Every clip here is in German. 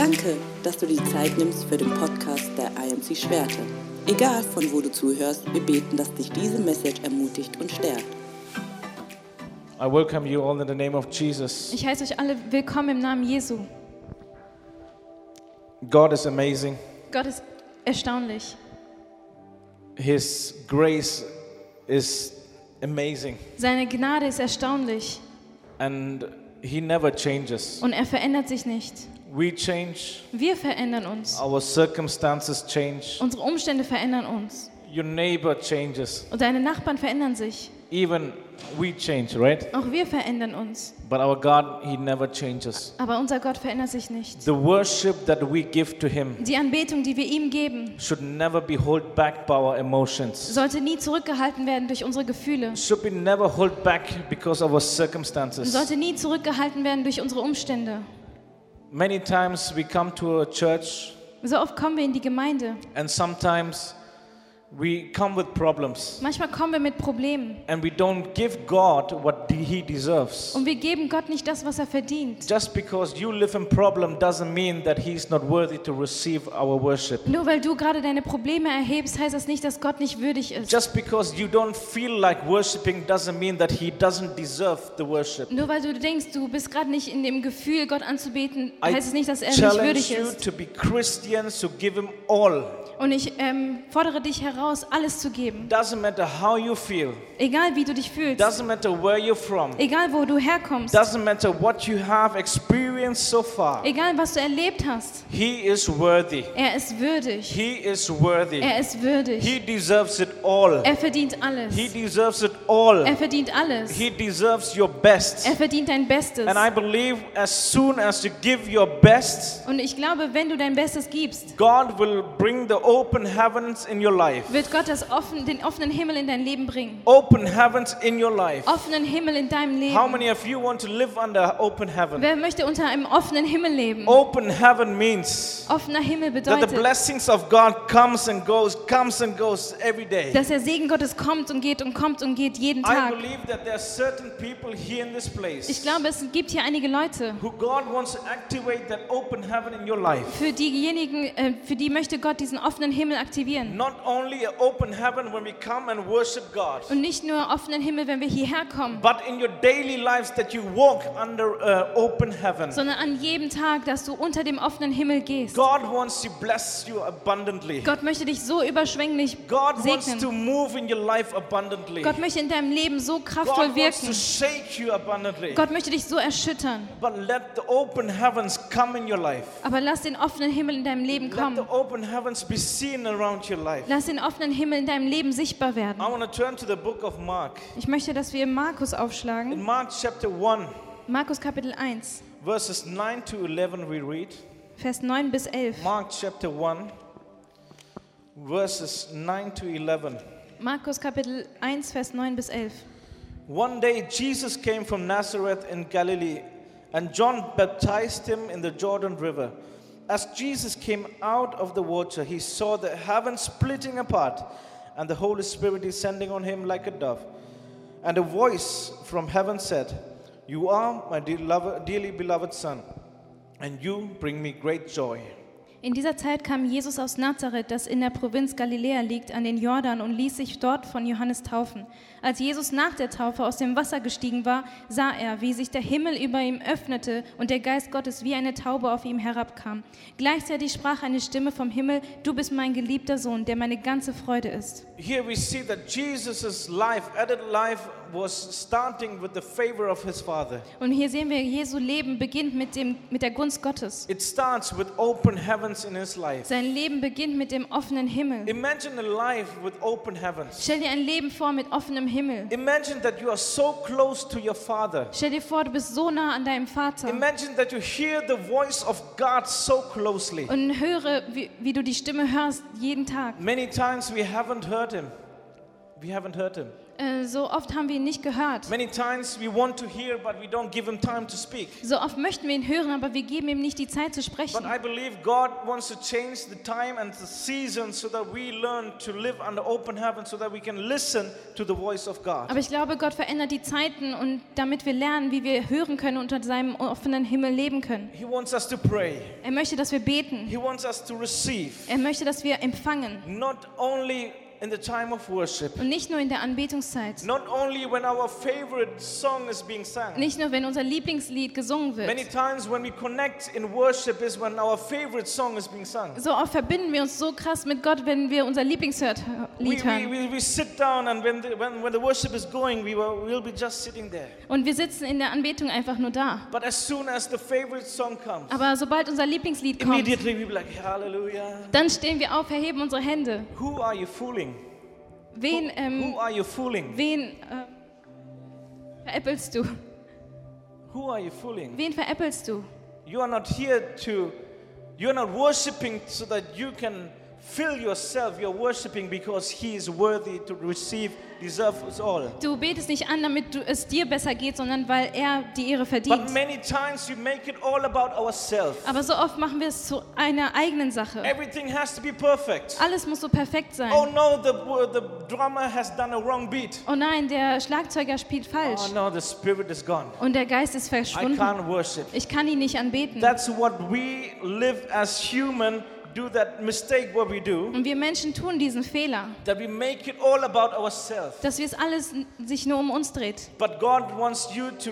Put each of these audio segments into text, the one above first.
Danke, dass du die Zeit nimmst für den Podcast der IMC Schwerte. Egal von wo du zuhörst, wir beten, dass dich diese Message ermutigt und stärkt. I welcome you all in the name of Jesus. Ich heiße euch alle willkommen im Namen Jesu. God is amazing. Gott ist erstaunlich. His grace is amazing. Seine Gnade ist erstaunlich And He never changes. und er verändert sich nicht. We change, Wir verändern uns. our circumstances change, Unsere Umstände verändern uns. your neighbor changes. Und deine Nachbarn verändern sich. Even we change, right? Auch wir verändern uns. But our God, He never changes. Aber unser Gott verändert sich nicht. The worship that we give to Him Die Anbetung, die wir ihm geben, should never be held back by our emotions. sollte nie zurückgehalten werden durch unsere Gefühle. Should be never held back because of our circumstances. sollte nie zurückgehalten werden durch unsere Umstände. Many times we come to a church So oft kommen wir in die Gemeinde. and sometimes we come with problems Manchmal kommen wir mit Problemen. and we don't give God what he deserves. Und wir geben Gott nicht das, was er verdient. Just because you live in problem doesn't mean that he's not worthy to receive our worship. Nur weil du gerade deine Probleme erhebst, heißt das nicht, dass Gott nicht würdig ist. Just because you don't feel like worshiping doesn't mean that he doesn't deserve the worship. Nur weil du denkst, du bist gerade nicht in dem Gefühl, Gott anzubeten, I heißt es nicht, dass er nicht challenge würdig you ist. to be Christians to give him all. Und ich ähm, fordere dich heraus, alles zu geben. Doesn't matter how you feel. Egal wie du dich fühlst. Doesn't matter where you're from. Egal wo du herkommst. Doesn't matter what you have experienced so far. Egal was du erlebt hast. He is worthy. Er ist würdig. He is worthy. Er ist würdig. He deserves it all. Er verdient alles. He deserves it all. Er verdient alles. He deserves your best. Er verdient dein Bestes. And I believe as soon as you give your best, Und ich glaube, wenn du dein Bestes gibst, God will bring the open heavens in your life. Wird Gott das offen, den offenen Himmel in dein Leben bringen. Open heavens in your life. Offenen Himmel in deinem Leben. How many of you want to live under open heaven? Wer möchte unter einem offenen Himmel leben? Open heaven means Offener Himmel that the bedeutet, blessings of God comes and goes, comes and goes every day. dass der Segen Gottes kommt und geht und kommt und geht jeden I Tag. believe that there are certain people here in this place Ich glaube, es gibt hier einige Leute, who God wants to activate that open heaven in your life. für diejenigen, äh, für die möchte Gott diesen offenen Himmel aktivieren. Not only an open heaven when we come and worship God, Und nicht nur offenen Himmel, wenn wir hierher kommen, but in your daily lives that you walk under uh, open heaven. sondern an jedem Tag, dass du unter dem offenen Himmel gehst. God wants to bless you abundantly. Gott möchte dich so überschwänglich God wants to segnen. move in your life abundantly. Gott möchte in deinem Leben so kraftvoll God wants to wirken. shake you abundantly. Gott möchte dich so erschüttern. But let the open heavens come in your life. Aber lass den offenen Himmel in deinem Leben Let kommen. the open heavens be seen around your life. Lass den offenen Himmel in deinem Leben sichtbar werden. I want to turn to the book of Mark. Ich möchte, dass wir Markus In aufschlagen. Mark chapter 1, Markus Kapitel 1, verses 9 to 11, we read. Vers 9 bis 11. Mark chapter 1, verses 9 to 11. Markus Kapitel 1, Vers 9 bis 11. One day Jesus came from Nazareth in Galilee, and John baptized him in the Jordan River. As Jesus came out of the water, he saw the heavens splitting apart, and the Holy Spirit descending on him like a dove. And a voice from heaven said, You are my dearly beloved Son, and you bring me great joy. In dieser Zeit kam Jesus aus Nazareth, das in der Provinz Galiläa liegt, an den Jordan und ließ sich dort von Johannes taufen. Als Jesus nach der Taufe aus dem Wasser gestiegen war, sah er, wie sich der Himmel über ihm öffnete und der Geist Gottes wie eine Taube auf ihm herabkam. Gleichzeitig sprach eine Stimme vom Himmel, du bist mein geliebter Sohn, der meine ganze Freude ist. Here we see that Jesus' life, added life, was starting with the favor of his Father. Und hier sehen wir, Jesu Leben beginnt mit, dem, mit der Gunst Gottes. It starts with open heavens in his life. Sein Leben beginnt mit dem offenen Himmel. Imagine a life with open heavens. Stell dir ein Leben vor mit offenem Himmel. Imagine that you are so close to your Father. Stell dir vor, du bist so nah an deinem Vater. Imagine that you hear the voice of God so closely. Und höre, wie, wie du die Stimme hörst jeden Tag. Many times we haven't heard Him. We haven't heard Him. Äh, so oft haben wir ihn nicht gehört. Many times we want to hear, but we don't give him time to speak. So oft möchten wir ihn hören, aber wir geben ihm nicht die Zeit zu But sprechen. I believe God wants to change the time and the season so that we learn to live under open heaven so that we can listen to the voice of God. Aber ich glaube, Gott verändert die Zeiten und damit wir lernen, wie wir hören können und unter seinem offenen Himmel leben können. He wants us to pray. Er möchte, dass wir beten. He wants us to receive, Er möchte, dass wir empfangen. not only in the time of worship, Und nicht nur in der Anbetungszeit. not only when our favorite song is being sung. Nicht nur, wenn unser Lieblingslied gesungen Many wird. times when we connect in worship is when our favorite song is being sung. So oft verbinden wir uns so krass mit Gott, wenn wir unser Lieblingslied We, we, hören. we, we sit down and when the, when, when the worship is going, we will, we'll be just sitting there. Und wir sitzen in der Anbetung einfach nur da. But as soon as the favorite song comes, Aber sobald unser Lieblingslied kommt, immediately we be like, Hallelujah. dann stehen wir auf, erheben unsere Hände. Who are you fooling? Wen, ähm, Who are you fooling? wen äh, veräppelst du? Who are you fooling? Wen veräppelst du? You are not here to, you're not worshiping so that you can fill yourself. You're worshiping because He is worthy to receive, deserve us all. Du betest nicht an, damit du, es dir besser geht, sondern weil er die Ehre But verdient. many times we make it all about ourselves. Aber so oft machen wir es zu einer eigenen Sache. Everything has to be perfect. Alles muss so perfekt sein. Oh no, the, the drummer has done a wrong beat. Oh nein, der Schlagzeuger spielt falsch. Oh no, the spirit is gone. Und der Geist ist I verschwunden. can't worship. Ich kann ihn nicht anbeten. That's what we live as human do that mistake what we do Und wir Menschen tun diesen Fehler, that we make it all about ourselves. dass wir es alles sich nur um uns dreht. But God wants you to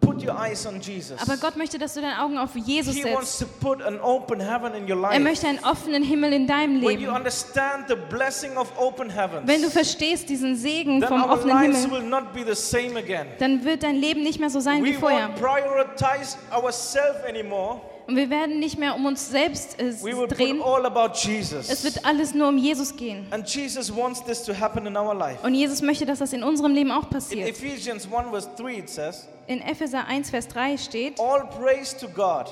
put your eyes on Jesus. Aber Gott möchte, dass du deine Augen auf Jesus He wants setzt. to put an open heaven in your Er life. möchte einen offenen Himmel in deinem When you Leben. understand the blessing of open heavens, Wenn du verstehst diesen Segen then vom our offenen lives Himmel, will not be the same again. dann wird dein Leben nicht mehr so sein wie We vorher. won't prioritize ourselves anymore. Und wir werden nicht mehr um uns selbst äh, drehen. all about Es wird alles nur um Jesus gehen. And Jesus wants this to happen in our life. Und Jesus möchte, dass das in unserem Leben auch In passiert. Ephesians 1 verse 3 it says, In Epheser 1, Vers 3 steht, All praise to God,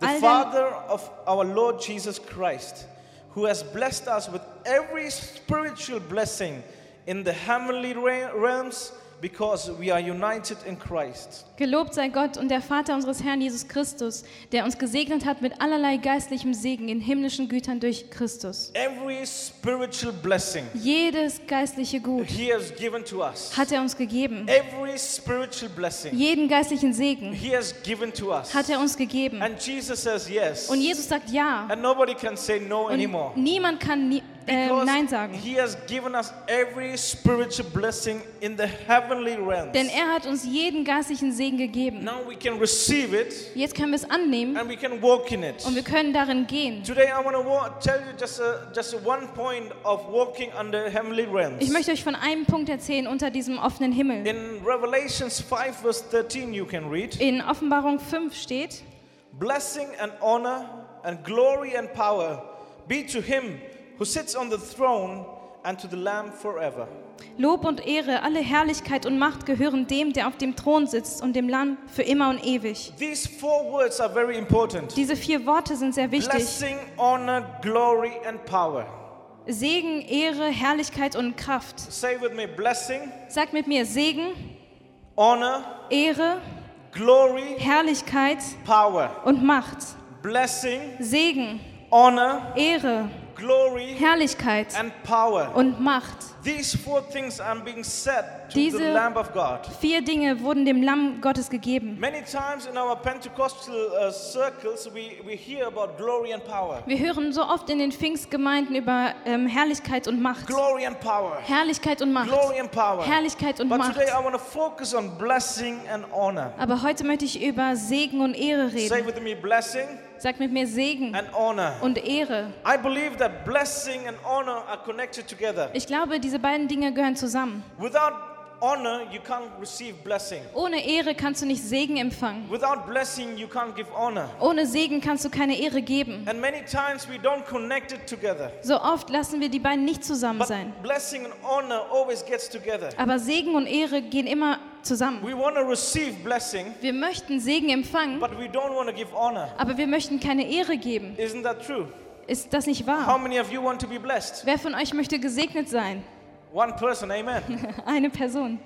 the Father of our Lord Jesus Christ, who has blessed us with every spiritual blessing in the heavenly re- realms because we are united in Christ. Gelobt sei Gott und der Vater unseres Herrn Jesus Christus, der uns gesegnet hat mit allerlei geistlichem Segen in himmlischen Gütern durch Christus. Every spiritual blessing Jedes geistliche Gut He has given to us. hat er uns gegeben. Every spiritual blessing Jeden geistlichen Segen He has given to us. hat er uns gegeben. And Jesus says yes. Und Jesus sagt ja. And nobody can say no anymore. Und niemand kann nie, äh, Because Nein sagen. He has given us every spiritual blessing in the heavenly realms. Denn er hat uns jeden geistlichen Segen gegeben. Now we can receive it Jetzt können wir es annehmen and we can walk in it. und wir können darin gehen. Today I want to tell you just a, just a one point of walking under heavenly realms. Ich möchte euch von einem Punkt erzählen unter diesem offenen Himmel. In Revelations 5 verse 13 you can read, In Offenbarung 5 steht, Blessing and honor and glory and power be to him who sits on the throne and to the Lamb forever. Lob und Ehre, alle Herrlichkeit und Macht gehören dem, der auf dem Thron sitzt und dem Lamm für immer und ewig. These four words are very important. Diese vier Worte sind sehr wichtig. Blessing, honor, glory and power. Segen, Ehre, Herrlichkeit und Kraft. Say with me blessing, Sag mit mir Segen, honor, Ehre, glory, Herrlichkeit power. und Macht. Blessing, Segen, honor, Ehre, Herrlichkeit and power. und Macht. These four things are being said to Diese- the Lamb of God. Vier Dinge wurden dem Lamm Gottes gegeben. Many times in our Pentecostal uh, circles, we, we hear about glory and power. Wir hören so oft in den Pfingstgemeinden über ähm, Herrlichkeit und Macht. Glory and power. Herrlichkeit und Macht. Glory and power. Herrlichkeit und But Macht. today I want to focus on blessing and honor. Aber heute möchte ich über Segen und Ehre Say reden. with me blessing Sag mit mir Segen und Ehre. Ich glaube, diese beiden Dinge gehören zusammen. Without honor, you can't receive blessing. Ohne Ehre kannst du nicht Segen empfangen. Without blessing, you can't give honor. Ohne Segen kannst du keine Ehre geben. And many times we don't connect it together. So oft lassen wir die beiden nicht zusammen But sein. blessing and honor always gets together. Aber Segen und Ehre gehen immer zusammen. Blessing, Wir möchten Segen empfangen, aber wir möchten keine Ehre geben. Ist das nicht wahr? Wer von euch möchte gesegnet sein? One person, amen. Eine Person.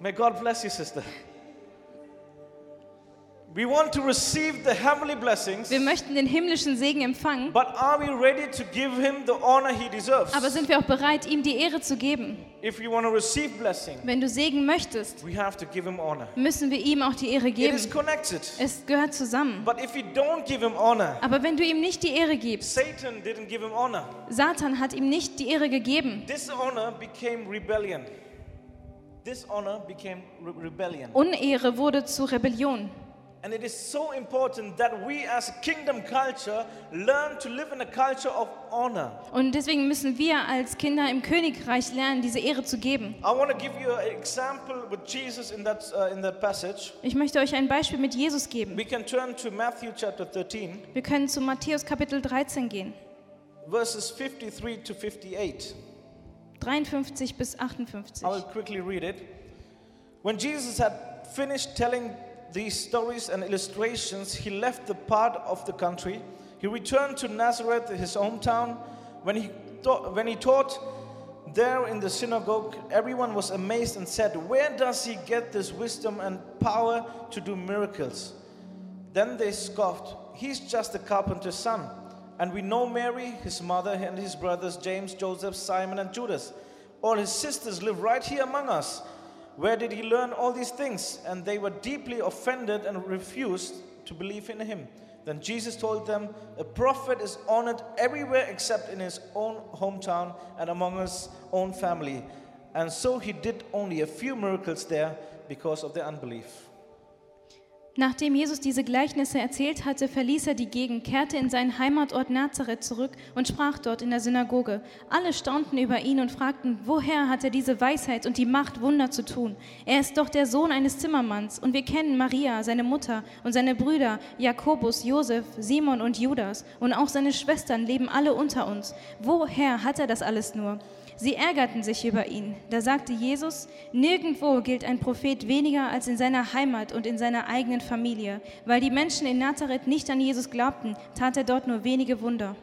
May God bless you, sister. Wir möchten den himmlischen Segen empfangen, but are we ready to give him the honor he deserves? aber sind wir auch bereit, ihm die Ehre zu geben? If we want to receive blessing, Wenn du Segen möchtest, we have to give him honor. müssen wir ihm auch die Ehre It geben. is connected. Es gehört zusammen. But if we don't give him honor, Aber wenn du ihm nicht die Ehre gibst, Satan didn't give him honor. Satan hat ihm nicht die Ehre gegeben. Dishonor became rebellion. Dishonor became re- rebellion. Unehre wurde zu Rebellion. And it is so important that we as kingdom culture learn to live in a culture of honor. Und deswegen müssen wir als Kinder im Königreich lernen, diese Ehre zu geben. I want to give you an example with Jesus in that, uh, in that passage. Ich möchte euch ein Beispiel mit Jesus geben. We can turn to Matthew chapter 13, Wir können zu Matthäus Kapitel 13 gehen, verses 53 to 58. 53 bis 58. I will quickly read it. When Jesus had finished telling these stories and illustrations, he left the part of the country. He returned to Nazareth, his hometown. When he, taught, when he taught there in the synagogue, everyone was amazed and said, Where does he get this wisdom and power to do miracles? Then they scoffed, He's just a carpenter's son. And we know Mary, his mother, and his brothers, James, Joseph, Simon, and Judas. All his sisters live right here among us. Where did he learn all these things? And they were deeply offended and refused to believe in him. Then Jesus told them, A prophet is honored everywhere except in his own hometown and among his own family. And so he did only a few miracles there because of their unbelief. Nachdem Jesus diese Gleichnisse erzählt hatte, verließ er die Gegend, kehrte in seinen Heimatort Nazareth zurück und sprach dort in der Synagoge. Alle staunten über ihn und fragten, woher hat er diese Weisheit und die Macht, Wunder zu tun? Er ist doch der Sohn eines Zimmermanns und wir kennen Maria, seine Mutter und seine Brüder, Jakobus, Josef, Simon und Judas und auch seine Schwestern leben alle unter uns. Woher hat er das alles nur? Sie ärgerten sich über ihn. Da sagte Jesus, nirgendwo gilt ein Prophet weniger als in seiner Heimat und in seiner eigenen Familie. Weil die Menschen in Nazareth nicht an Jesus glaubten, tat er dort nur wenige Wunder.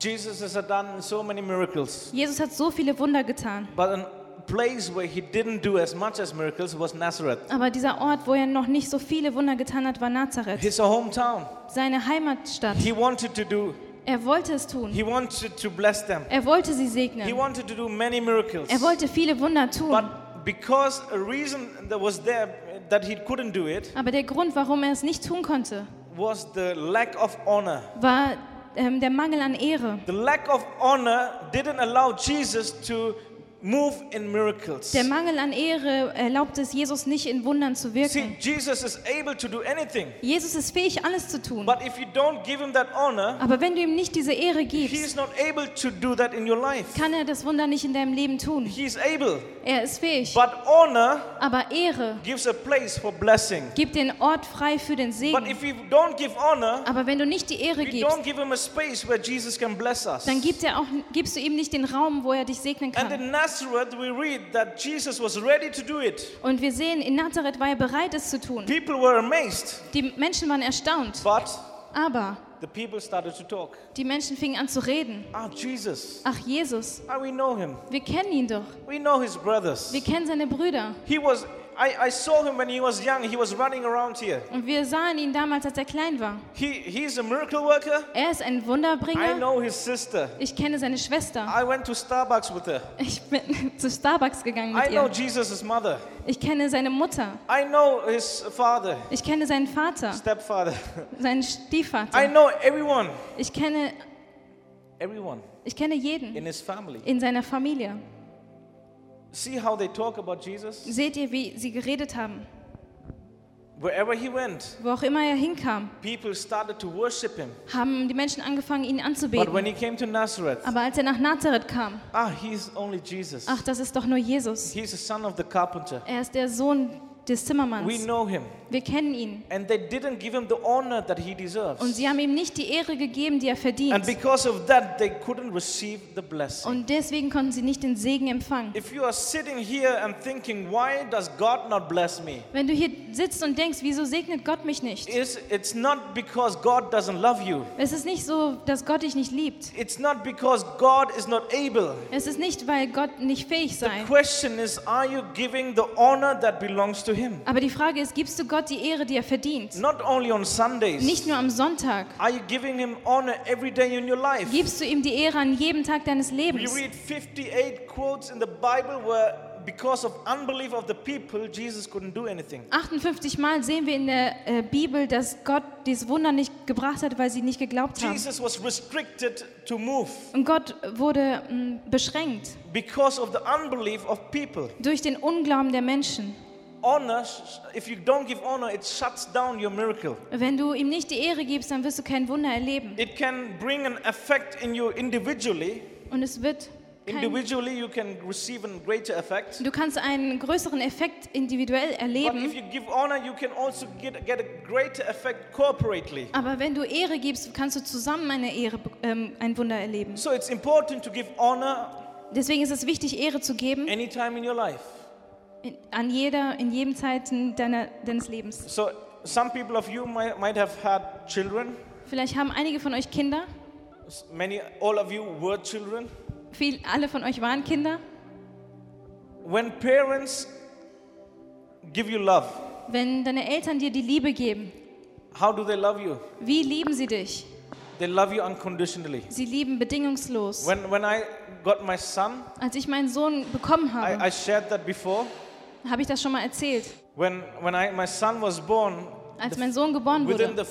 Jesus has done so many miracles, Jesus hat so viele Wunder getan. but a place where he didn't do as much as miracles was Nazareth, Aber dieser Ort, wo er noch nicht so viele Wunder getan hat, war Nazareth, his hometown. seine Heimatstadt. He wanted to do, Er wollte es tun. he wanted to bless them. Er wollte sie He segnen. wanted to do many miracles. Er wollte viele Wunder tun. But because a reason that was there that he couldn't do it Aber der Grund, warum er es nicht tun konnte, was the lack of honor. war ähm, der Mangel an Ehre. The lack of honor didn't allow Jesus to. Der Mangel an Ehre erlaubt es Jesus nicht in Wundern zu See, wirken. Jesus is able to do anything. Jesus ist fähig, alles zu tun. But if you don't give him that honor, Aber wenn du ihm nicht diese Ehre gibst, not able to do that in your life. kann er das Wunder nicht in deinem Leben tun. Er ist fähig. But honor Aber Ehre gives a place for blessing. gibt den Ort frei für den But Segen. if you don't give honor, Aber wenn du nicht die Ehre gibst, don't give him a space where Jesus can bless us. dann gibt er auch, gibst du ihm nicht den Raum, wo er dich segnen kann. Nazareth, we read that Jesus was ready to do it. Und wir sehen, in Nazareth war er bereit, es zu tun. People were amazed, Die Menschen waren erstaunt. but Aber the people started to talk. die Menschen fingen an zu reden. Ah, Jesus. Ach, Jesus, Ah, we know him. wir kennen ihn doch. We know his brothers. Wir kennen seine Brüder. He was, I, I saw him when he was young. He was running around here. Und wir sahen ihn damals, als er klein war. He, he's a miracle worker. Er ist ein I Wunderbringer. know his sister. Ich kenne seine Schwester. I went to Starbucks with her. Ich bin zu Starbucks gegangen mit I know ihr. Jesus' mother. Ich kenne seine Mutter. I know his father, Ich kenne seinen Vater, stepfather. seinen I Stiefvater. know everyone. Ich kenne, Everyone ich kenne jeden in his family. in seiner Familie. See how they talk about Jesus? Seht ihr, wie sie geredet haben? Wherever he went, Wo auch immer er hinkam, people started to worship him. haben die Menschen angefangen, ihn But when anzubeten. he came to Nazareth, Aber als er nach Nazareth kam, ah, he's only Jesus. ach, das ist doch nur Jesus. He's the son of the carpenter. Er ist der Sohn des We Zimmermanns. know him. Wir kennen ihn. and they didn't give him the honor that he deserves. Und sie haben ihm nicht die Ehre gegeben, die er And verdient. because of that, they couldn't receive the blessing. Und deswegen konnten sie nicht den Segen empfangen. If you are sitting here and thinking, why does God not bless me? Wenn du hier sitzt und denkst, wieso segnet Gott mich nicht? It's, it's not because God doesn't love you. Es ist nicht so, dass Gott dich nicht liebt. It's not because God is not able. Es ist nicht, weil Gott nicht fähig The sei. question is, are you giving the honor that belongs to Him? Aber die Frage ist, gibst du Gott die Ehre, die er verdient? Not only on Sundays. Nicht nur am Sonntag. Are you giving Him honor every day in your life? Gibst du ihm die Ehre an jedem Tag deines We Lebens? read 58 quotes in the Bible where, because of unbelief of the people, Jesus couldn't do anything. 58 Mal sehen wir in der äh, Bibel, dass Gott dieses Wunder nicht gebracht hat, weil sie nicht geglaubt haben. Jesus was restricted to move Und Gott wurde mh, beschränkt because of the unbelief of people. durch den Unglauben der Menschen. Honor, if you don't give honor, it shuts down your miracle. Wenn du ihm nicht die Ehre gibst, dann wirst du kein Wunder erleben. It can bring an effect in you individually. Und es wird Individually, you can receive a greater effect. du kannst einen größeren Effekt individuell But if erleben. you give honor, you can also get, get a greater effect corporately. Aber wenn du Ehre gibst, kannst du zusammen eine Ehre, ähm, ein Wunder erleben. So it's important to give honor Deswegen ist es wichtig, Ehre zu geben anytime in your life. In, an jeder, in jedem Zeiten deiner, deines Lebens. So some people of you might, might have had children. Vielleicht haben einige von euch Kinder. Many, all of you were children. Viel, alle von euch waren Kinder. When parents give you love, Wenn deine Eltern dir die Liebe geben, how do they love you? wie lieben sie dich? They love you unconditionally. Sie lieben bedingungslos. When, when I got my son, Als ich meinen Sohn bekommen I, habe, I shared that before. Habe ich das schon mal erzählt. When, when I, my son was born, Als mein Sohn geboren wurde, in der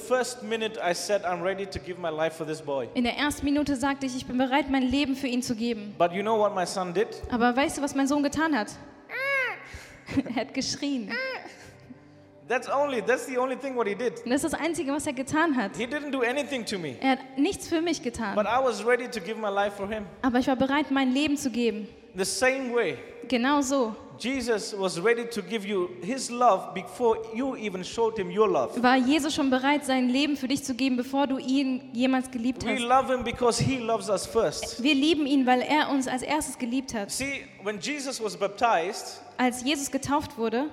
ersten Minute sagte ich, ich bin bereit, mein Leben für ihn zu geben. But you know what my son did? Aber weißt du, was mein Sohn getan hat? er hat geschrien. That's only, that's the only thing what he did. Das ist das Einzige, was er getan hat. He didn't do anything to me. Er hat nichts für mich But getan. I was ready to give my life for him. Aber ich war bereit, mein Leben zu geben. The same way, Genau so Jesus was ready to give you his love before you even showed him your love. war Jesus schon bereit, sein Leben für dich zu geben, bevor du ihn jemals geliebt We hast. love him because he loves us first. Wir lieben ihn, weil er uns als erstes geliebt hat. See, when Jesus was baptized, Als Jesus getauft wurde,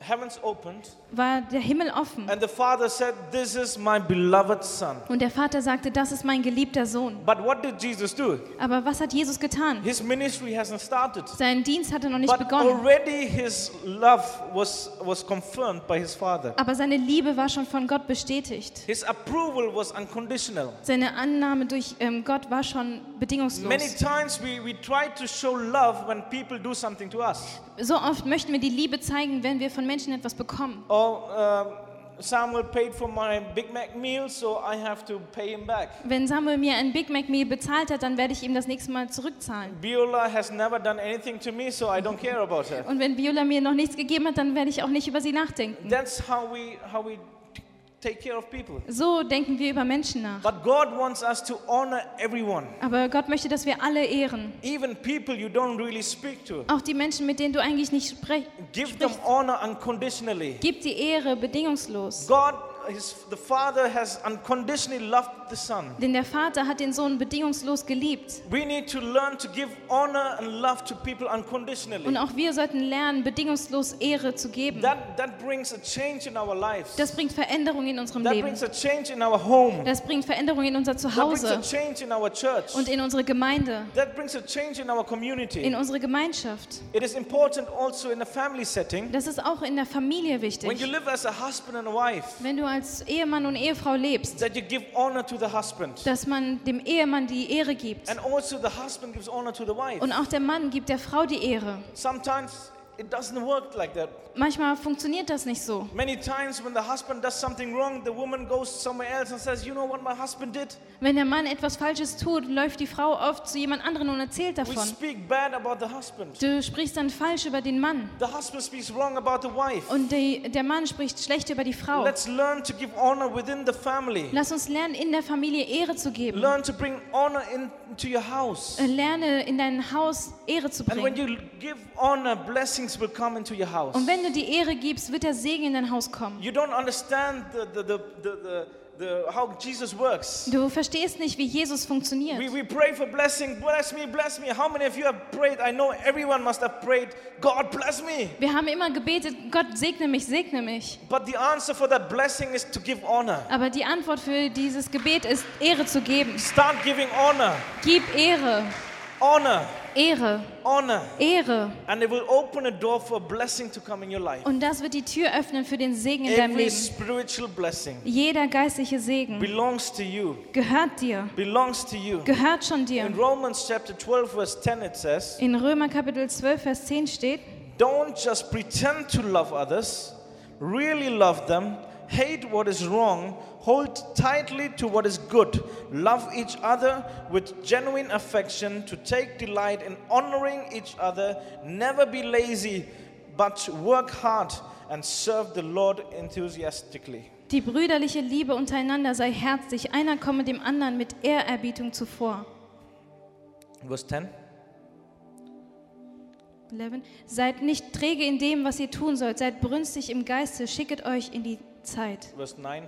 heavens opened, war der Himmel offen. and the Father said, This is my beloved Son. Und der Vater sagte, das ist mein geliebter Sohn. But what did Jesus do? Aber was hat Jesus getan? His ministry hasn't started. Sein Dienst hatte noch nicht But begonnen. already his love was, was confirmed by his Father. Aber seine Liebe war schon von Gott bestätigt. His approval was unconditional. Seine Annahme durch ähm, Gott war schon Many bedingungslos. times we, we try to show love when people do something to us. So oft möchten wir die Liebe zeigen, wenn wir von Menschen etwas bekommen. Oh, um, Samuel paid for my Big Mac meal, so I have to pay him back. Wenn Samuel mir ein Big Mac Meal bezahlt hat, dann werde ich ihm das nächste Mal zurückzahlen. Beulah has never done anything to me, so I don't care about her. Und wenn Viola mir noch nichts gegeben hat, dann werde ich auch nicht über sie nachdenken. That's how we how we take care of people. So denken wir über Menschen nach. But God wants us to honor everyone, Aber Gott möchte, dass wir alle ehren. even people you don't really speak to. Auch die Menschen, mit denen du eigentlich nicht sprechst. Give them honor unconditionally. Gib die Ehre bedingungslos. God, his, the Father has unconditionally loved the Son. Denn der Vater hat den Sohn bedingungslos geliebt. We need to learn to give honor and love to people Und unconditionally. auch wir sollten lernen, bedingungslos Ehre zu geben. That, that brings a change in our lives. Das bringt Veränderung in unserem That Leben. brings a change in our home. Das bringt Veränderung in unser That brings a Zuhause change in our church. und in unsere Gemeinde, That brings a change in our in community. unsere Gemeinschaft. It is important also in a family setting. Das ist auch in der Familie When you wichtig. live as a husband and a wife, Wenn du als Ehemann und Ehefrau lebst, that you give honor to. Dass man dem Ehemann die Ehre gibt. And also the husband gives honor to the wife. Und auch der Mann gibt der Frau die Ehre. Sometimes it doesn't work like that. Manchmal funktioniert das nicht so. Many times when the husband does something wrong, the woman goes somewhere else and says, You know what my husband did? Wenn der Mann etwas Falsches tut, läuft die Frau oft zu jemand anderen und erzählt We davon. speak bad about the husband. Du sprichst dann falsch über den Mann The husband speaks wrong about the wife. und die, der Mann spricht schlecht über die Frau. Let's learn to give honor within the family. Lass uns lernen, in der Familie Ehre zu geben. Learn to bring honor into your house. Äh, Lerne in dein Haus Ehre zu And when bringen. you give honor, blessings will come into your house. Und wenn du die Ehre gibst, wird der Segen in dein Haus kommen. You don't understand the, the, the, the, the, the, how Jesus works. Du verstehst nicht, wie Jesus funktioniert. We, we pray for blessing. Bless me, bless me. How many of you have prayed? I know everyone must have prayed. God bless me. Wir haben immer gebetet, Gott segne mich, segne mich. But the answer for that blessing is to give honor. Aber die Antwort für dieses Gebet ist, Ehre zu geben. Start giving honor. Gib Ehre, Honor. Ehre, Honor. Ehre. And it will open a door for a blessing to come in your life. Und das wird die Tür öffnen für den Segen in deinem Every Leben. spiritual blessing Jeder geistliche Segen belongs to you. gehört dir, Belongs to you. gehört schon dir. In Romans chapter 12, verse 10, it says, In Römer Kapitel 12, Vers 10 steht, Don't just pretend to love others, really love them, hate what is wrong, hold tightly to what is good, love each other with genuine affection, to take delight in honoring each other, never be lazy, but work hard and serve the Lord enthusiastically. die brüderliche Liebe untereinander sei herzlich, einer komme dem anderen mit Ehrerbietung zuvor. Verse 10. 11. Seid nicht träge in dem, was ihr tun sollt, seid brünstig im Geiste, schicket euch in die Zeit. Verse 9.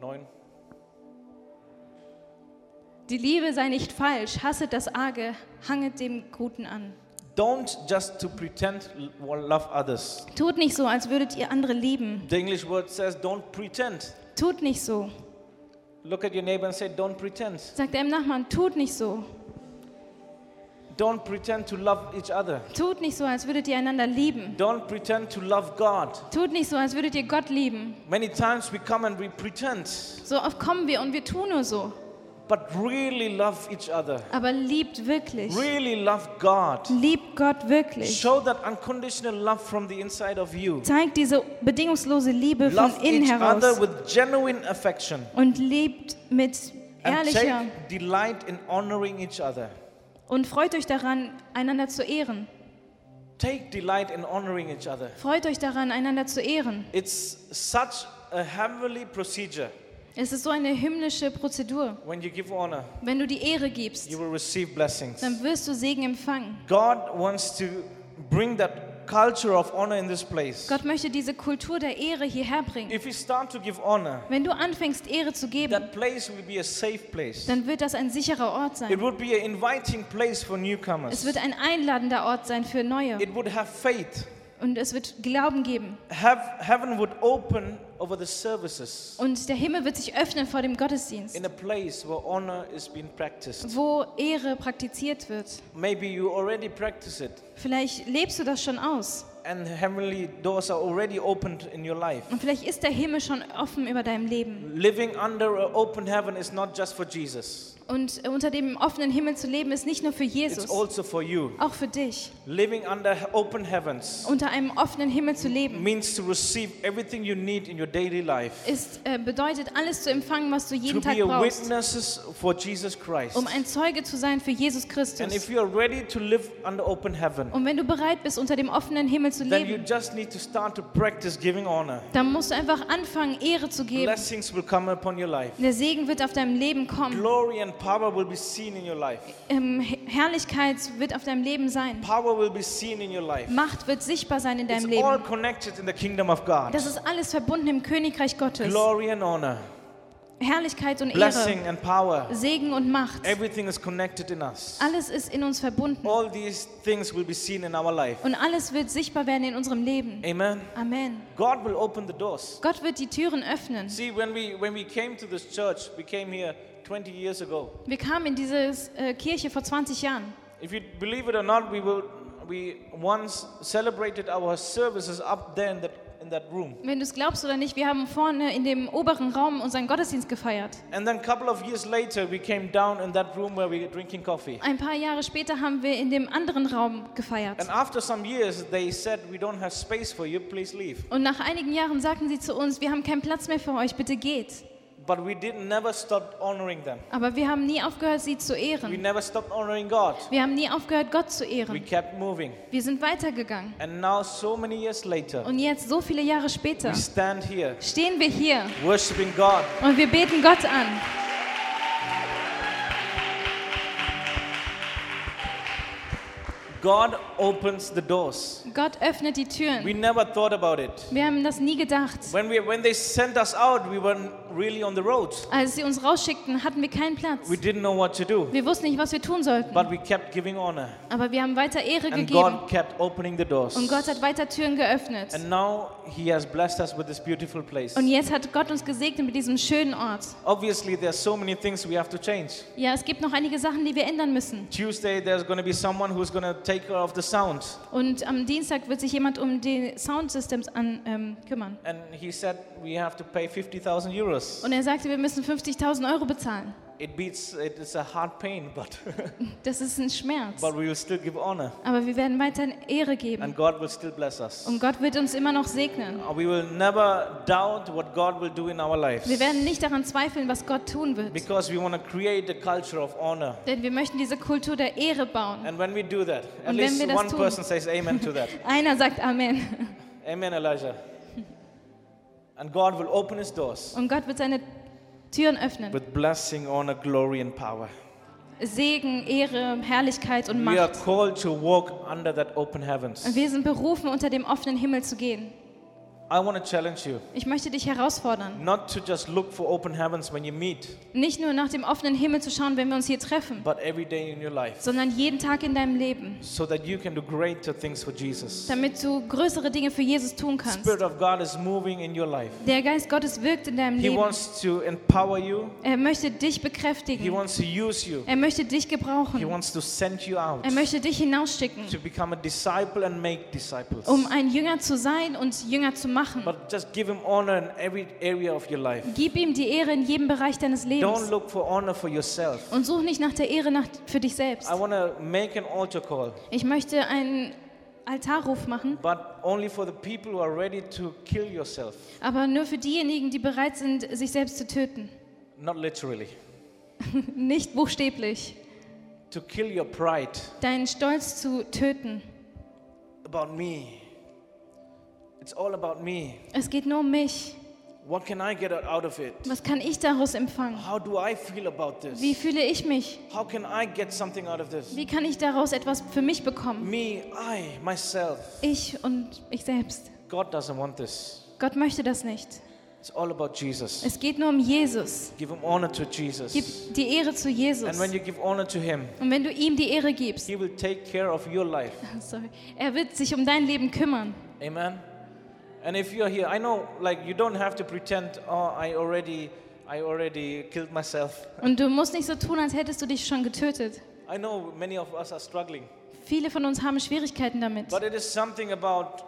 9. Die Liebe sei nicht falsch, hasset das Arge, hanget dem Guten an. Don't just to pretend love others. Tut nicht so, als würdet ihr andere lieben. The English word says don't pretend. Tut nicht so. Look at your neighbor and say, Don't pretend. Sagt deinem Nachbarn, tut nicht so. Don't pretend to love each other. Tut nicht so, als würdet ihr einander lieben. Don't pretend to love God. Tut nicht so, als würdet ihr Gott lieben. Many times we come and we pretend, So oft kommen wir und wir tun nur so. but really love each other. Aber liebt wirklich. Really love God. Liebt Gott wirklich. Show that unconditional love from the inside of you. Zeigt diese bedingungslose Liebe von Love innen each heraus. other with genuine affection. Und liebt mit And ehrlicher take delight in honoring each other. Und freut euch daran, einander zu ehren. Take delight in honoring each other. Freut euch daran, einander zu ehren. It's such a heavenly procedure. Es ist so eine himmlische Prozedur. When you give honor, Wenn du die Ehre gibst, you will receive blessings. dann wirst du Segen empfangen. God wants to bring that culture of honor in this place. Gott möchte diese Kultur der Ehre hierher bringen. If we start to give honor, Wenn du anfängst, Ehre zu geben, that place will be a safe place. dann wird das ein sicherer Ort It sein. would be an inviting place for Es newcomers. wird ein einladender Ort sein für Neue. It would have faith. Und es wird Glauben geben. Heaven would open over the services Und der Himmel wird sich öffnen vor dem Gottesdienst, in a place where honor is being practiced. wo Ehre praktiziert wird. Maybe you already practice it, Vielleicht lebst du das schon aus. and heavenly doors are already opened in your life. Und vielleicht ist der Himmel schon offen über deinem Leben. Living under an open heaven is not just for Jesus, Und unter dem offenen Himmel zu leben, ist nicht nur für Jesus, also you. auch für dich. Living under open heavens Unter einem offenen Himmel zu leben, means to receive everything you need in your daily life. ist, äh, bedeutet, alles zu empfangen, was du To jeden Tag be a brauchst, witness for Jesus Christ. um ein Zeuge zu sein für Jesus And Christus. if you are ready to live under open heaven, Und wenn du bereit bist, unter dem offenen Himmel zu then you leben, just need to start to practice giving honor. dann musst du einfach anfangen, Ehre zu geben. Blessings will come upon your life. Der Segen wird auf deinem Leben kommen. Glory and power will be seen in your life. Ähm, He- Herrlichkeit wird auf deinem Leben sein. Power will be seen in your life. Macht wird sichtbar sein in It's deinem all Leben. connected in the kingdom of God. Das ist alles verbunden im Königreich Gottes. Glory and honor, Herrlichkeit und blessing Ehre, and power. Segen und Macht. Everything is connected in us. Alles ist in uns verbunden. All these things will be seen in our life. Und alles wird sichtbar werden in unserem Leben. Amen. Amen. God will open the doors. Gott wird die Türen öffnen. See, when we when we came to this church, we came here 20 years ago. Wir kamen in diese äh, Kirche vor 20 Jahren. If you believe it or not, we will we once celebrated our services up there in that in that room. Wenn du es glaubst oder nicht, wir haben vorne in dem oberen Raum unseren Gottesdienst gefeiert. And then a couple of years later, we came down in that room where we were drinking coffee. Ein paar Jahre später haben wir in dem anderen Raum gefeiert. And after some years, they said, "We don't have space for you. Please leave." Und nach einigen Jahren sagten sie zu uns, wir haben keinen Platz mehr für euch, bitte geht. But we didn't never stop honoring them. Aber wir haben nie aufgehört, sie zu We ehren. never stopped honoring God. Wir haben nie aufgehört, Gott zu We ehren. kept moving. Wir sind weitergegangen. And now, so many years later, Und jetzt, so viele Jahre später, we stand here stehen wir hier worshiping God. und wir beten Gott an. God opens the doors. Gott öffnet die Türen. We never thought about it. Wir haben das nie gedacht. When, we, when they sent us out, we weren't really on the road. Als sie uns rausschickten, hatten wir keinen Platz. We didn't know what to do. Wir wussten nicht, was wir tun sollten. But we kept giving honor. Aber wir haben weiter Ehre And gegeben. God kept opening the doors. Und Gott hat weiter Türen geöffnet. And now He has blessed us with this beautiful place. Und jetzt hat Gott uns gesegnet mit diesem schönen Ort. Obviously, there's so many things we have to change. Ja, es gibt noch einige Sachen, die wir ändern müssen. Tuesday, there's going to be someone who's going to take care of the sound. Und am Dienstag wird sich jemand um die Soundsystems an, ähm, kümmern. And he said we have to pay 50,000 euros. Und er sagte, wir müssen 50.000 Euro bezahlen. It beats, it is a hard pain, but, Das ist ein Schmerz. but we will still give honor. Aber wir werden weiterhin Ehre geben. And God will still bless us. Und Gott wird uns immer noch segnen. Uh, We will never doubt what God will do in our lives. Wir werden nicht daran zweifeln, was Gott tun wird. Because we want to create a culture of honor. Denn wir möchten diese Kultur der Ehre bauen. And when we do that, at Und wenn least wir das one tun- person says amen to that. Einer sagt Amen. amen, Elijah. And God will open his doors Und Gott wird seine Türen öffnen. with blessing, honor, glory, and power. Segen, Ehre, Herrlichkeit und We are Macht. called to walk under that open heavens. Und wir sind berufen, unter dem offenen Himmel zu gehen. I want to challenge you Ich möchte dich herausfordern, not to just look for open heavens when you meet, nicht nur nach dem offenen Himmel zu schauen, wenn wir uns hier treffen, but every day in your life, sondern jeden Tag in deinem Leben, so that you can do greater things for Jesus. damit du größere Dinge für Jesus tun kannst. Spirit of God is moving in your life. Der Geist Gottes wirkt in deinem He Leben. wants to empower you. Er möchte dich He bekräftigen. wants to use you. Er möchte dich He gebrauchen. wants to send you out Er möchte dich hinausschicken, to become a disciple and make disciples. um ein Jünger zu sein und Jünger zu machen. But just give him honor in every area of your life. Gib ihm die Ehre in jedem Bereich deines Don't Lebens. look for honor for yourself. Und such nicht nach der Ehre nach, für dich selbst. I want to make an altar call, Ich möchte einen Altarruf machen, but only for the people who are ready to kill yourself, aber nur für diejenigen, die bereit sind, sich selbst zu töten. not literally. Nicht buchstäblich. To kill your pride Deinen Stolz zu töten. about me. It's all about me. Es geht nur um mich. What can I get out of it? Was kann ich daraus empfangen? How do I feel about this? Wie fühle ich mich? How can I get something out of this? Wie kann ich daraus etwas für mich bekommen? Me, I, myself. Ich und ich selbst. God doesn't want this. Gott möchte das nicht. It's all about Jesus. Es geht nur um Jesus. Give him honor to Jesus. Gib die Ehre zu Jesus. And when you give honor to him, Und wenn du ihm die Ehre gibst, he will take care of your life. sorry, er wird sich um dein Leben kümmern. Amen. And if you're here, I know like you don't have to pretend, oh, I already I already killed myself. Und du musst nicht so tun, als hättest du dich schon getötet. I know many of us are struggling. Viele von uns haben Schwierigkeiten damit. But it is something about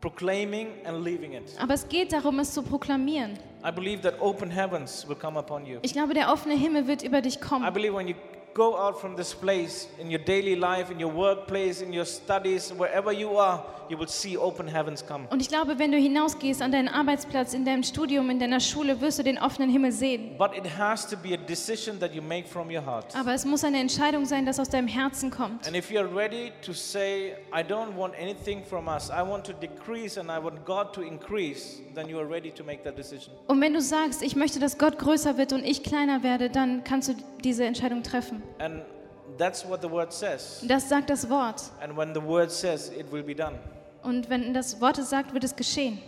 proclaiming and leaving it. Aber es geht darum, es zu proklamieren. I believe that open heavens will come upon you. Ich glaube, der offene Himmel wird über dich I kommen. believe when you go out from this place, in your daily life, in your workplace, in your studies, wherever you are, you will see open heavens come. Und ich glaube, wenn du hinausgehst an deinen Arbeitsplatz, in deinem Studium, in deiner Schule, wirst du den offenen Himmel sehen. But it has to be a decision that you make from your heart. Aber es muss eine Entscheidung sein, das aus deinem Herzen kommt. And if you're ready to say, I don't want anything from us, I want to decrease and I want God to increase, then you are ready to make that decision. Und wenn du sagst, ich möchte, dass Gott größer wird und ich kleiner werde, dann kannst du diese Entscheidung treffen. And that's what the word says. Das sagt das Wort. And when the word says, it will be done. Und wenn das Wort es sagt, wird es geschehen.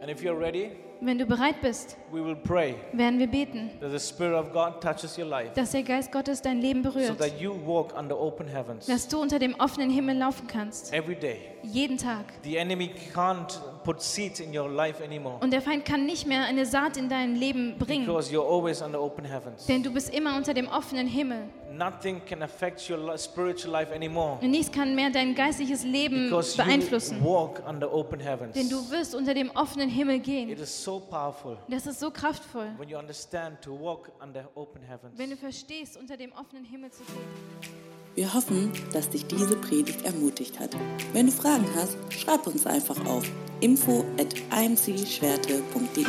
And if you're ready, Wenn du bereit bist, we will pray werden wir beten, that the Spirit of God touches your life dass der Geist Gottes dein Leben so berührt. that you walk under open heavens Dass du unter dem offenen Himmel laufen kannst. every day. Jeden Tag. The enemy can't put seeds in your life anymore Und der Feind kann nicht mehr eine Saat in dein Leben bringen. because you're always under open heavens. Denn du bist immer unter dem offenen Himmel. Nothing can affect your spiritual life anymore nichts kann mehr dein geistliches Leben because you beeinflussen. walk under open heavens. Denn du wirst unter dem offenen Himmel It gehen. is so powerful Das ist so kraftvoll, when you understand to walk under open heavens. wenn du verstehst, unter dem offenen Himmel zu gehen. Wir hoffen, dass dich diese Predigt ermutigt hat. Wenn du Fragen hast, schreib uns einfach auf info at imcschwerte.de.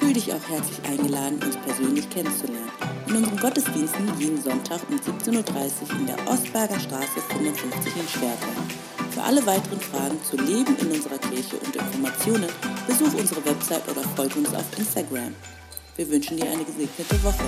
Fühl dich auch herzlich eingeladen, uns persönlich kennenzulernen. In unseren Gottesdiensten jeden Sonntag um 17.30 Uhr in der Ostberger Straße 55 in Schwerte. Für alle weiteren Fragen zu Leben in unserer Kirche und Informationen besuch unsere Website oder folge uns auf Instagram. Wir wünschen dir eine gesegnete Woche.